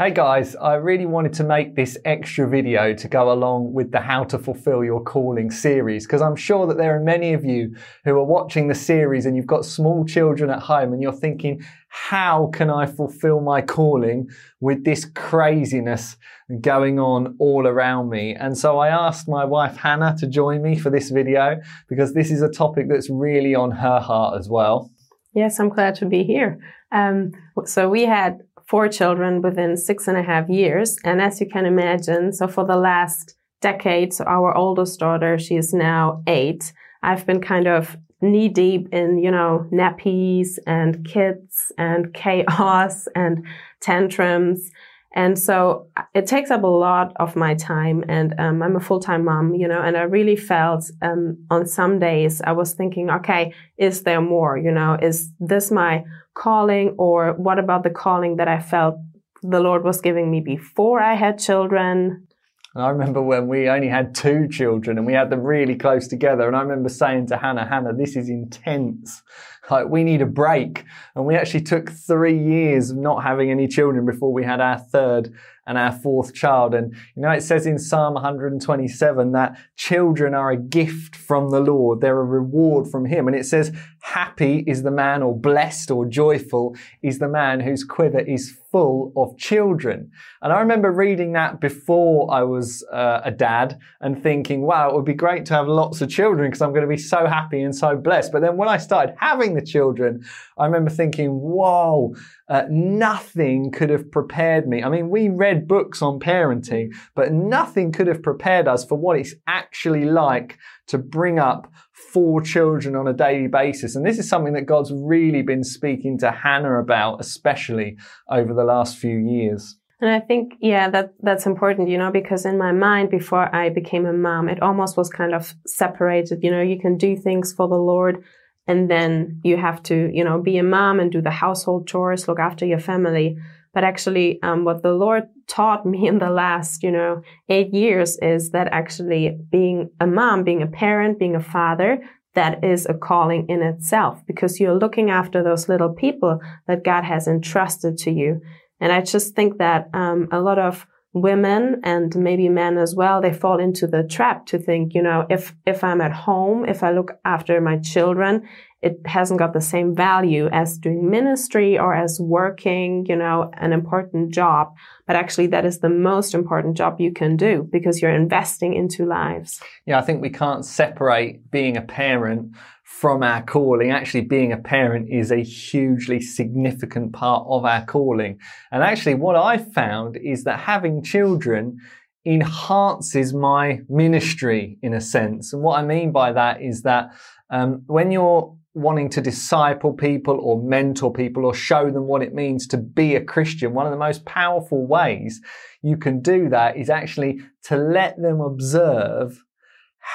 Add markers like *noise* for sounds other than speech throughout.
Hey guys, I really wanted to make this extra video to go along with the How to Fulfill Your Calling series because I'm sure that there are many of you who are watching the series and you've got small children at home and you're thinking, how can I fulfill my calling with this craziness going on all around me? And so I asked my wife Hannah to join me for this video because this is a topic that's really on her heart as well. Yes, I'm glad to be here. Um, so we had four children within six and a half years. And as you can imagine, so for the last decade, so our oldest daughter, she is now eight. I've been kind of knee deep in, you know, nappies and kids and chaos and tantrums. And so uh, it takes up a lot of my time and um, I'm a full-time mom, you know, and I really felt um, on some days I was thinking, okay, is there more, you know, is this my calling or what about the calling that I felt the Lord was giving me before I had children? And I remember when we only had two children and we had them really close together. And I remember saying to Hannah, Hannah, this is intense. Like we need a break. And we actually took three years of not having any children before we had our third and our fourth child. And, you know, it says in Psalm 127 that children are a gift from the Lord. They're a reward from Him. And it says, happy is the man or blessed or joyful is the man whose quiver is full of children. And I remember reading that before I was uh, a dad and thinking, wow, it would be great to have lots of children because I'm going to be so happy and so blessed. But then when I started having the children, I remember thinking, whoa, uh, nothing could have prepared me. I mean, we read books on parenting, but nothing could have prepared us for what it's actually like to bring up four children on a daily basis. And this is something that God's really been speaking to Hannah about, especially over the last few years. And I think, yeah, that, that's important, you know, because in my mind, before I became a mom, it almost was kind of separated. You know, you can do things for the Lord and then you have to, you know, be a mom and do the household chores, look after your family. But actually, um, what the Lord taught me *laughs* in the last, you know, eight years is that actually being a mom, being a parent, being a father, that is a calling in itself because you're looking after those little people that God has entrusted to you. And I just think that um, a lot of women and maybe men as well, they fall into the trap to think, you know, if, if I'm at home, if I look after my children, it hasn't got the same value as doing ministry or as working, you know, an important job. But actually, that is the most important job you can do because you're investing into lives. Yeah, I think we can't separate being a parent from our calling. Actually, being a parent is a hugely significant part of our calling. And actually, what I've found is that having children enhances my ministry in a sense. And what I mean by that is that um, when you're wanting to disciple people or mentor people or show them what it means to be a Christian, one of the most powerful ways you can do that is actually to let them observe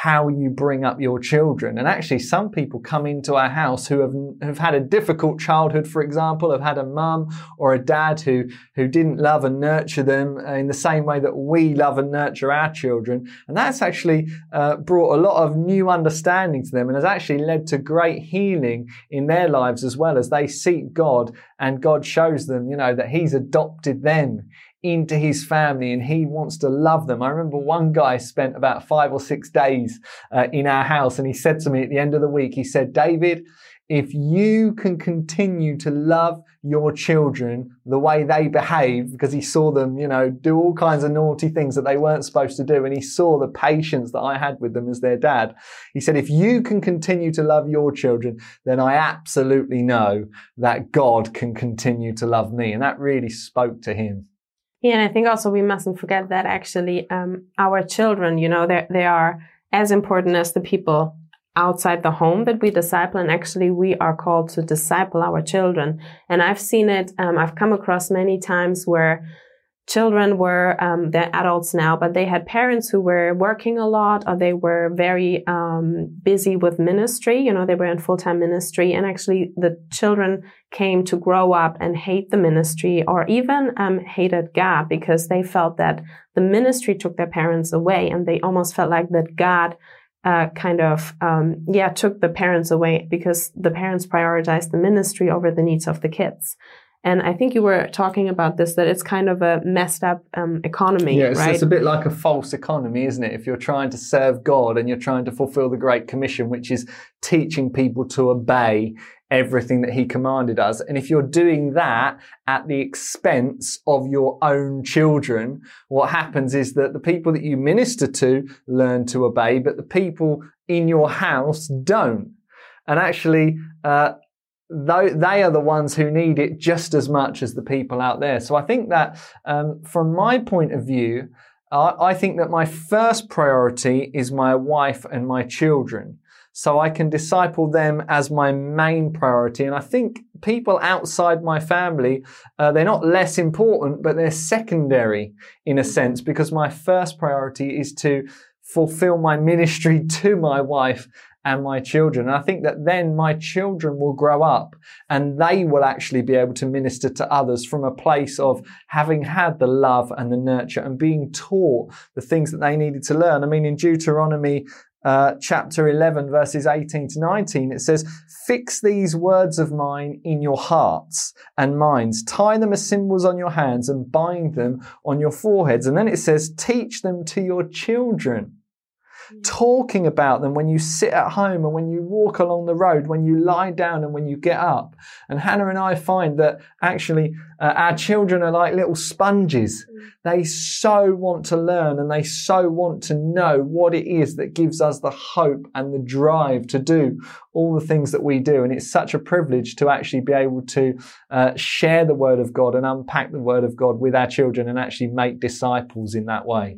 how you bring up your children. And actually, some people come into our house who have, have had a difficult childhood, for example, have had a mum or a dad who, who didn't love and nurture them in the same way that we love and nurture our children. And that's actually uh, brought a lot of new understanding to them and has actually led to great healing in their lives as well as they seek God and God shows them, you know, that He's adopted them into his family and he wants to love them. I remember one guy spent about five or six days uh, in our house and he said to me at the end of the week, he said, David, if you can continue to love your children the way they behave, because he saw them, you know, do all kinds of naughty things that they weren't supposed to do, and he saw the patience that I had with them as their dad. He said, if you can continue to love your children, then I absolutely know that God can continue to love me. And that really spoke to him. Yeah, and I think also we mustn't forget that actually um, our children, you know, they are as important as the people outside the home that we disciple, and actually we are called to disciple our children. And I've seen it. Um, I've come across many times where children were um, they're adults now but they had parents who were working a lot or they were very um, busy with ministry. You know they were in full-time ministry and actually the children came to grow up and hate the ministry or even um, hated god because they felt that the ministry took their parents away and they almost felt like that god uh, kind of um, yeah took the parents away because the parents prioritized the ministry over the needs of the kids And I think you were talking about this that it's kind of a messed up um, economy, yeah, right? it's a bit like a false economy, isn't it? If you're trying to serve God and you're trying to fulfill the Great Commission, which is teaching people to obey everything that He commanded us. And if you're doing that at the expense of your own children, what happens is that the people that you minister to learn to obey, but the people in your house don't. And actually, uh, they are the ones who need it just as much as the people out there. So I think that um, from my point of view, I think that my first priority is my wife and my children. So I can disciple them as my main priority. And I think people outside my family, uh, they're not less important, but they're secondary in a sense because my first priority is to fulfill my ministry *laughs* to my wife and my children. And I think that then my children will grow up and they will actually be able to minister to others from a place of having had the love and the nurture and being taught the things that they needed to learn. I mean, in Deuteronomy uh, chapter 11, verses 18 to 19, it says, Fix these words of mine in your hearts and minds, tie them as symbols on your hands and bind them on your foreheads. And then it says, Teach them to your children talking about them when you sit at home and when you walk along the road, when you lie down and when you get up. And Hannah and I find that actually uh, our children are like little sponges. They so want to learn and they so want to know what it is that gives us the hope and the drive to do all the things that we do. And it's such a privilege to actually be able to uh, share the word of God and unpack the word of God with our children and actually make disciples in that way.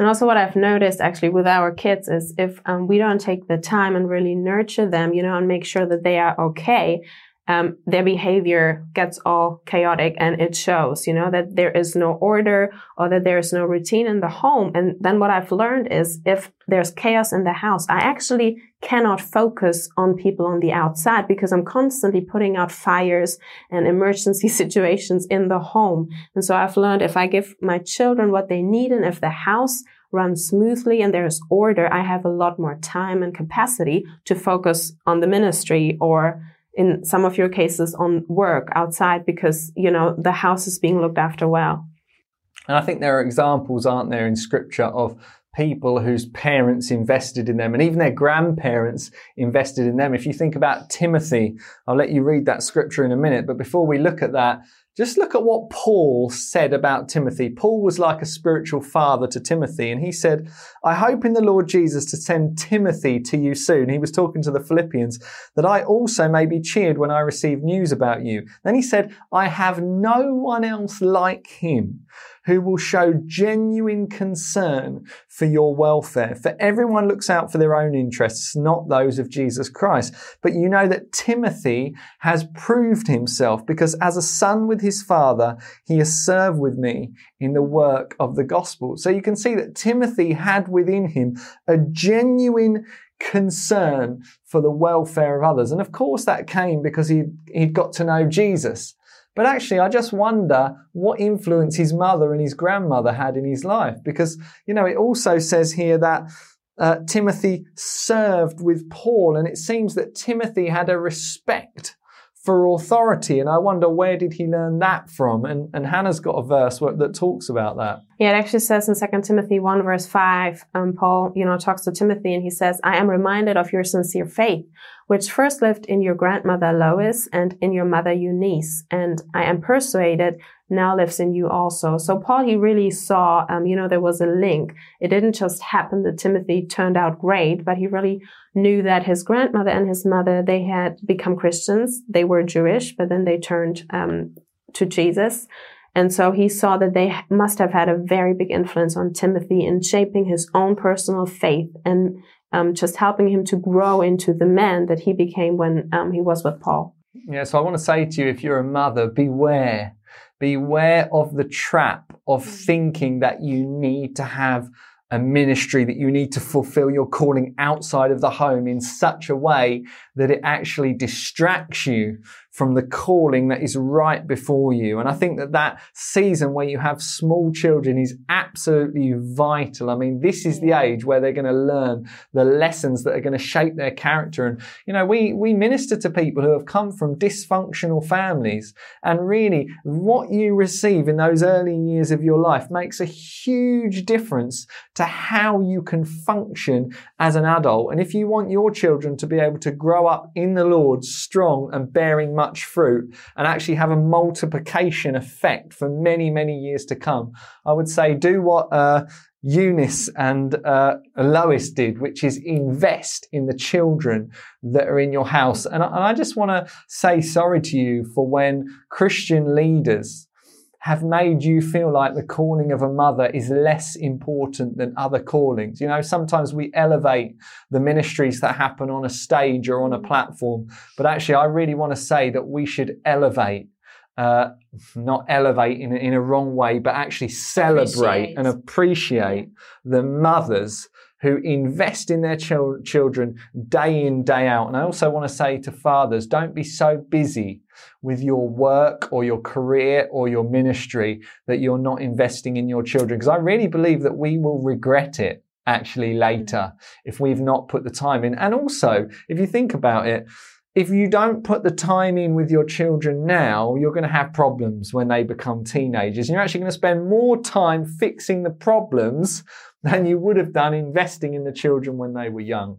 And also, what I've noticed actually with our kids is if um, we don't take the time and really nurture them, you know, and make sure that they are okay, um, their behavior gets all chaotic and it shows, you know, that there is no order or that there is no routine in the home. And then what I've learned is if there's chaos in the house, I actually cannot focus on people on the outside because I'm constantly putting out fires and emergency *laughs* situations in the home. And so I've learned if I give my children what they need and if the house runs smoothly and there's order, I have a lot more time and capacity to focus on the ministry or in some of your cases on work outside because, you know, the house is being looked after well. And I think there are examples, aren't there, in scripture of people whose parents invested in them and even their grandparents invested in them. If you think about Timothy, I'll let you read that scripture in a minute, but before we look at that, just look at what Paul said about Timothy. Paul was like a spiritual father to Timothy, and he said, I hope in the Lord Jesus to send Timothy to you soon. He was talking to the Philippians, that I also may be cheered when I receive news about you. Then he said, I have no one else like him who will show genuine concern for your welfare. For everyone looks out for their own interests, not those of Jesus Christ. But you know that Timothy has proved himself because as a son with his father, he has served with me in the work of the gospel. So you can see that Timothy had within him a genuine concern for the welfare of others. And of course that came because he, he'd got to know Jesus. But actually, I just wonder what influence his mother and his grandmother had in his life. Because, you know, it also says here that uh, Timothy served with Paul, and it seems that Timothy had a respect for authority. And I wonder where did he learn that from? And, and Hannah's got a verse that talks about that. Yeah, it actually says in 2 Timothy 1 verse 5, um, Paul, you know, talks to Timothy and he says, I am reminded of your sincere faith, which first lived in your grandmother Lois and in your mother Eunice. And I am persuaded now lives in you also. So Paul, he really saw, um, you know, there was a link. It didn't just happen that Timothy turned out great, but he really knew that his grandmother and his mother, they had become Christians. They were Jewish, but then they turned, um, to Jesus. And so he saw that they must have had a very big influence on Timothy in shaping his own personal faith and um, just helping him to grow into the man that he became when um, he was with Paul. Yeah, so I want to say to you, if you're a mother, beware. Beware of the trap of thinking that you need to have a ministry that you need to fulfill your calling outside of the home in such a way that it actually distracts you from the calling that is right before you. And I think that that season where you have small children is absolutely vital. I mean, this is the age where they're going to learn the lessons that are going to shape their character. And, you know, we, we minister to people who have come from dysfunctional families and really what you receive in those early years of your life makes a huge difference to how you can function as an adult. And if you want your children to be able to grow up in the Lord strong and bearing much fruit and actually have a multiplication effect for many, many years to come. I would say do what, uh, Eunice and uh, Lois did, which is invest in the children that are in your house. And I, and I just want to say sorry to you for when Christian leaders have made you feel like the calling of a mother is less important than other callings. You know, sometimes we elevate the ministries that happen on a stage or on a platform, but actually, I really want to say that we should elevate. Uh, not elevate in, in a wrong way, but actually celebrate appreciate. and appreciate the mothers who invest in their ch- children day in, day out. And I also want to say to fathers, don't be so busy with your work or your career or your ministry that you're not investing in your children. Because I really believe that we will regret it actually later mm. if we've not put the time in. And also, if you think about it, if you don't put the time in with your children now, you're going to have problems when they become teenagers. And you're actually going to spend more time fixing the problems than you would have done investing in the children when they were young.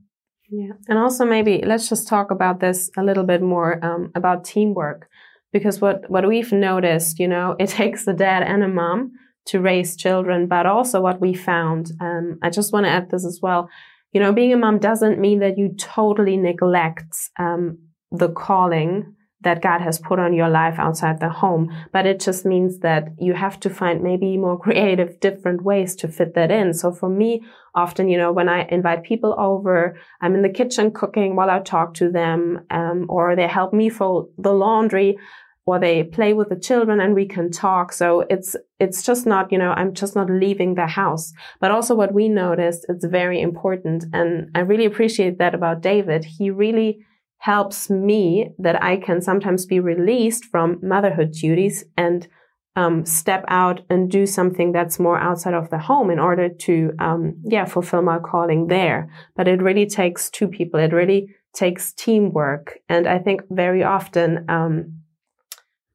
Yeah. And also maybe let's just talk about this a little bit more um, about teamwork because what, what we've noticed, you know, it *laughs* takes a dad and a mom to raise children, but also what we found, um, I just want to add this as well. You know, being a mom doesn't mean that you totally neglect um, the calling that God has put on your life outside the home. But it just means that you have to find maybe more *laughs* creative, different ways to fit that in. So for me, often, you know, when I invite people over, I'm in the kitchen cooking while I talk to them, um, or they help me fold the laundry or they play with the children and we can talk. So it's, it's just not, you know, I'm just not leaving the house. But also what we noticed, it's very important. And I really appreciate that about David. He really, helps me that I can sometimes be released from motherhood duties and um, step out and do something that's more outside of the home in order to, um, yeah, fulfill my calling there. But it really takes two people. It really takes teamwork. And I think very often, um,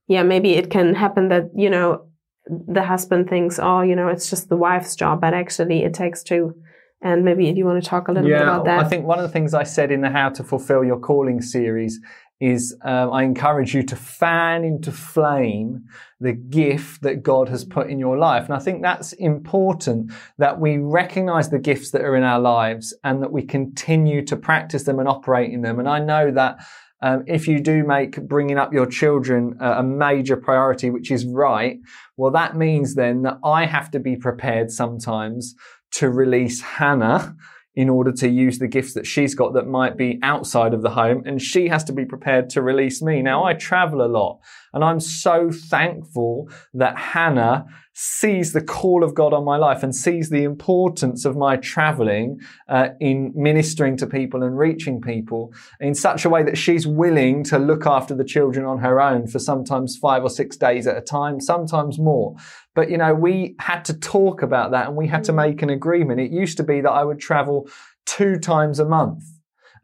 yeah, maybe it can happen that, you know, the husband thinks, oh, you know, it's just the wife's job, but actually it takes two and maybe you want to talk a little yeah, bit about that? I think one of the things I said in the How to Fulfill Your Calling series is um, I encourage you to fan into flame the gift that God has put in your life. And I think that's important that we recognize the gifts that are in our lives and that we continue to practice them and operate in them. And I know that um, if you do make bringing up your children a, a major priority, which is right, well, that means then that I have to be prepared sometimes to release Hannah in order to use the gifts that she's got that might be outside of the home and she has to be prepared to release me. Now I travel a lot and I'm so thankful that Hannah sees the call of God on my life and sees the importance of my traveling uh, in ministering to people and reaching people in such a way that she's willing to look after the children on her own for sometimes five or six days at a time, sometimes more. But you know, we had to talk about that and we had to make an agreement. It used to be that I would travel two times a month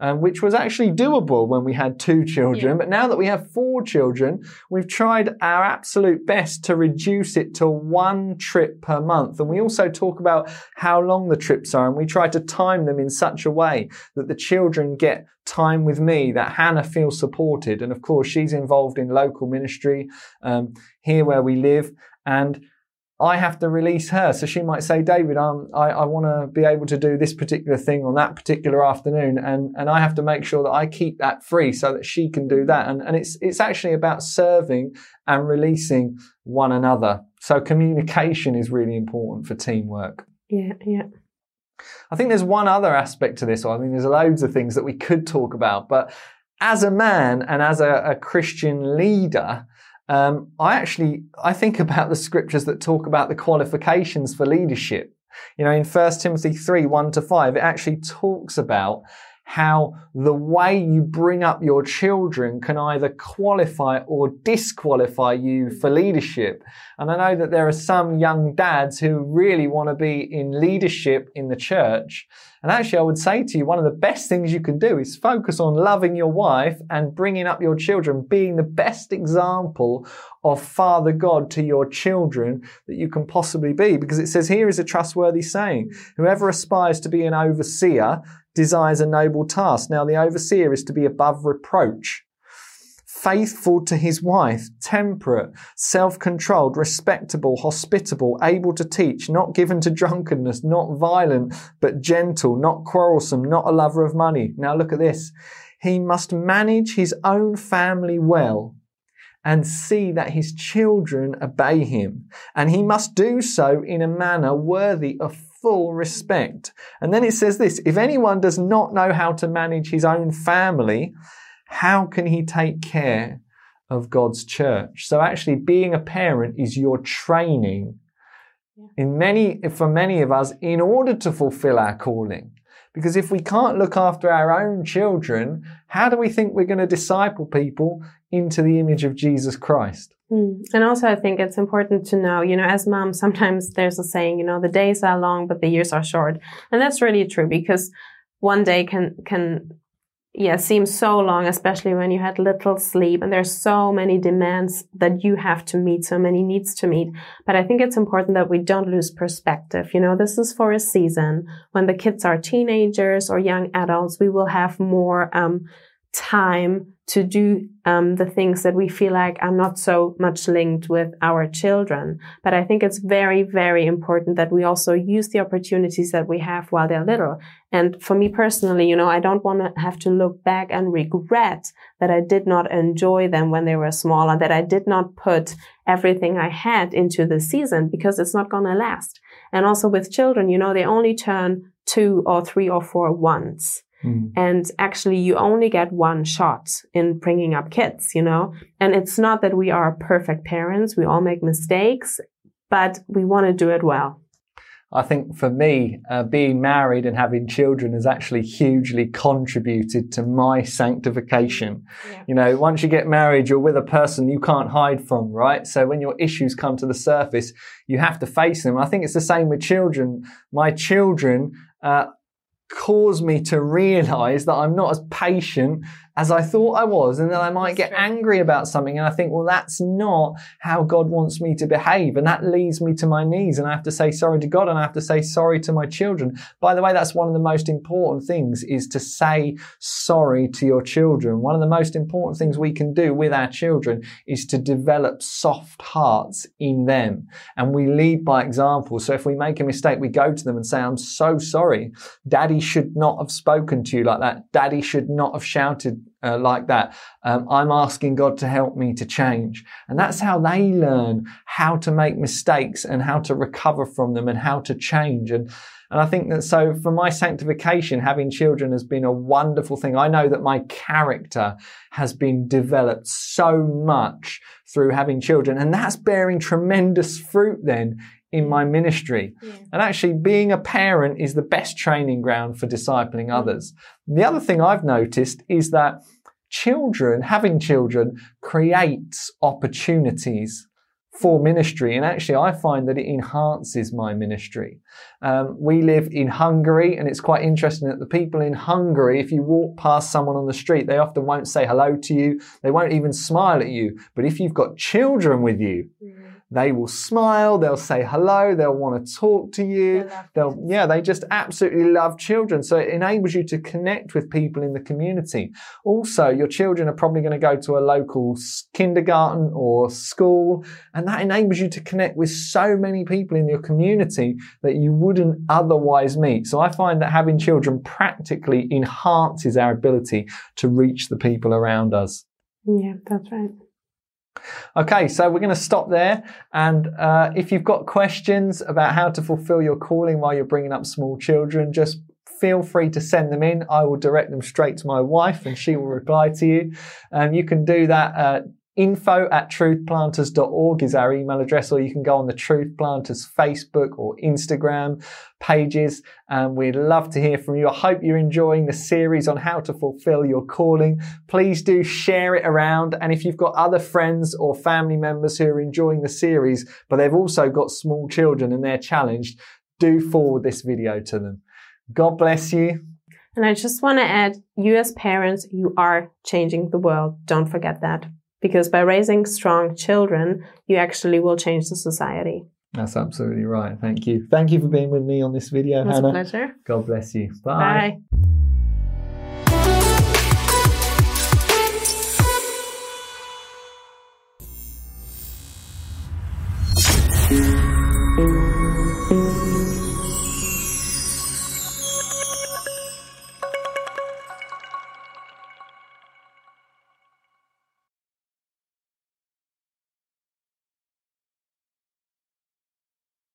um, which was actually doable when we had two children. Yeah. But now that we have four children, we've tried our absolute best to reduce it to one trip per month. And we also talk about how long the trips are and we try to time them in such a way that the children get time with me, that Hannah feels supported. And of course, she's involved in local ministry um, here where we live. And I have to release her. So she might say, David, um, I, I want to be able to do this particular thing on that particular afternoon. And, and I have to make sure that I keep that free so that she can do that. And, and it's, it's actually about serving and releasing one another. So communication is really important for teamwork. Yeah, yeah. I think there's one other aspect to this. I mean, there's loads of things that we could talk about, but as a man and as a, a Christian leader, um, I actually I think about the scriptures that talk about the qualifications for leadership. You know, in 1 Timothy 3, 1 to 5, it actually talks about how the way you bring up your children can either qualify or disqualify you for leadership. And I know that there are some young dads who really want to be in leadership in the church. And actually, I would say to you, one of the best things you can do is focus on loving your wife and bringing up your children, being the best example of Father God to your children that you can possibly be. Because it says here is a trustworthy saying. Whoever aspires to be an overseer desires a noble task. Now, the overseer is to be above reproach faithful to his wife, temperate, self-controlled, respectable, hospitable, able to teach, not given to drunkenness, not violent, but gentle, not quarrelsome, not a lover of money. Now look at this. He must manage his own family well and see that his children obey him. And he must do so in a manner worthy of full respect. And then it says this, if anyone does not know how to manage his own family, how can he take care of God's church? So actually being a parent is your training in many, for many of us in order to fulfill our calling. Because if we can't look after our own children, how do we think we're going to disciple people into the image of Jesus Christ? Mm. And also, I think it's important to know, you know, as moms, *laughs* sometimes there's a saying, you know, the days are long, but the years are short. And that's really true because one day can, can yeah, seems so long, especially when you had little sleep and there's so many demands that you have to meet, so many needs to meet. But I think it's important that we don't lose perspective. You know, this is for a season. When the kids are teenagers or young adults, we will have more, um, time to do um, the things that we feel like are not so much linked with our children. But I think it's very, very important that we also use the opportunities that we have while they're little. And for me personally, you know, I don't want to have to look back and regret that I did not enjoy them when they were smaller, that I did not put everything I had into the season because it's not going to last. And also with children, you know, they only turn two or three or four once. Mm. And actually, you only get one shot in bringing up kids, you know? And it's not that we are perfect parents. We all make mistakes, but we want to do it well. I think for me, uh, being married and having children has actually hugely contributed to my sanctification. Yeah. You know, once you get married, you're with a person you can't hide from, right? So when your issues come to the surface, you have to face them. I think it's the same with children. My children, uh, cause me to realize that I'm not as patient as I thought I was, and then I might get angry about something, and I think, well, that's not how God wants me to behave, and that leads me to my knees, and I have to say sorry to God, and I have to say sorry to my children. By the way, that's one of the most important things is to say sorry to your children. One of the most important things we can do with our children is to develop soft hearts in them, and we lead by example. So if we make a mistake, we go to them and say, I'm so sorry. Daddy should not have spoken to you like that. Daddy should not have shouted uh, like that. Um, I'm asking God to help me to change. And that's how they learn how to make mistakes and how to recover from them and how to change. And, and I think that so for my sanctification, having children has been a wonderful thing. I know that my character has been developed so much through having children and that's bearing tremendous fruit then in my ministry. Yeah. And actually, being a parent is the best training ground for discipling mm. others. The other thing I've noticed is that children, having children, creates opportunities for ministry. And actually, I find that it enhances my ministry. Um, we live in Hungary, and it's quite interesting that the people in Hungary, if you walk past someone on the street, they often won't say hello to you. They won't even smile at you. But if you've got children with you, mm they will smile, they'll say hello, they'll want to talk to you. They'll, yeah, they just absolutely love children. So it enables you to connect with people in the community. Also, your children are probably going to go to a local kindergarten or school, and that enables you to connect with so many people in your community that you wouldn't otherwise meet. So I find that having children practically enhances our ability to reach the people around us. Yeah, that's right. Okay, so we're going to stop there. And uh, if you've got questions about how to fulfill your calling while you're bringing up small children, just feel free to send them in. I will direct them straight to my wife and she will reply to you. Um, you can do that info at truthplanters.org is our email address, or you can go on the Truth Planters Facebook or Instagram pages. And we'd love to hear from you. I hope you're enjoying the series on how to fulfill your calling. Please do share it around. And if you've got other friends or family members who are enjoying the series, but they've also got small children and they're challenged, do forward this video to them. God bless you. And I just want to add, you as parents, you are changing the world. Don't forget that because by raising strong children, you actually will change the society. That's absolutely right. Thank you. Thank you for being with me on this video, It was Hannah. a pleasure. God bless you. Bye. Bye.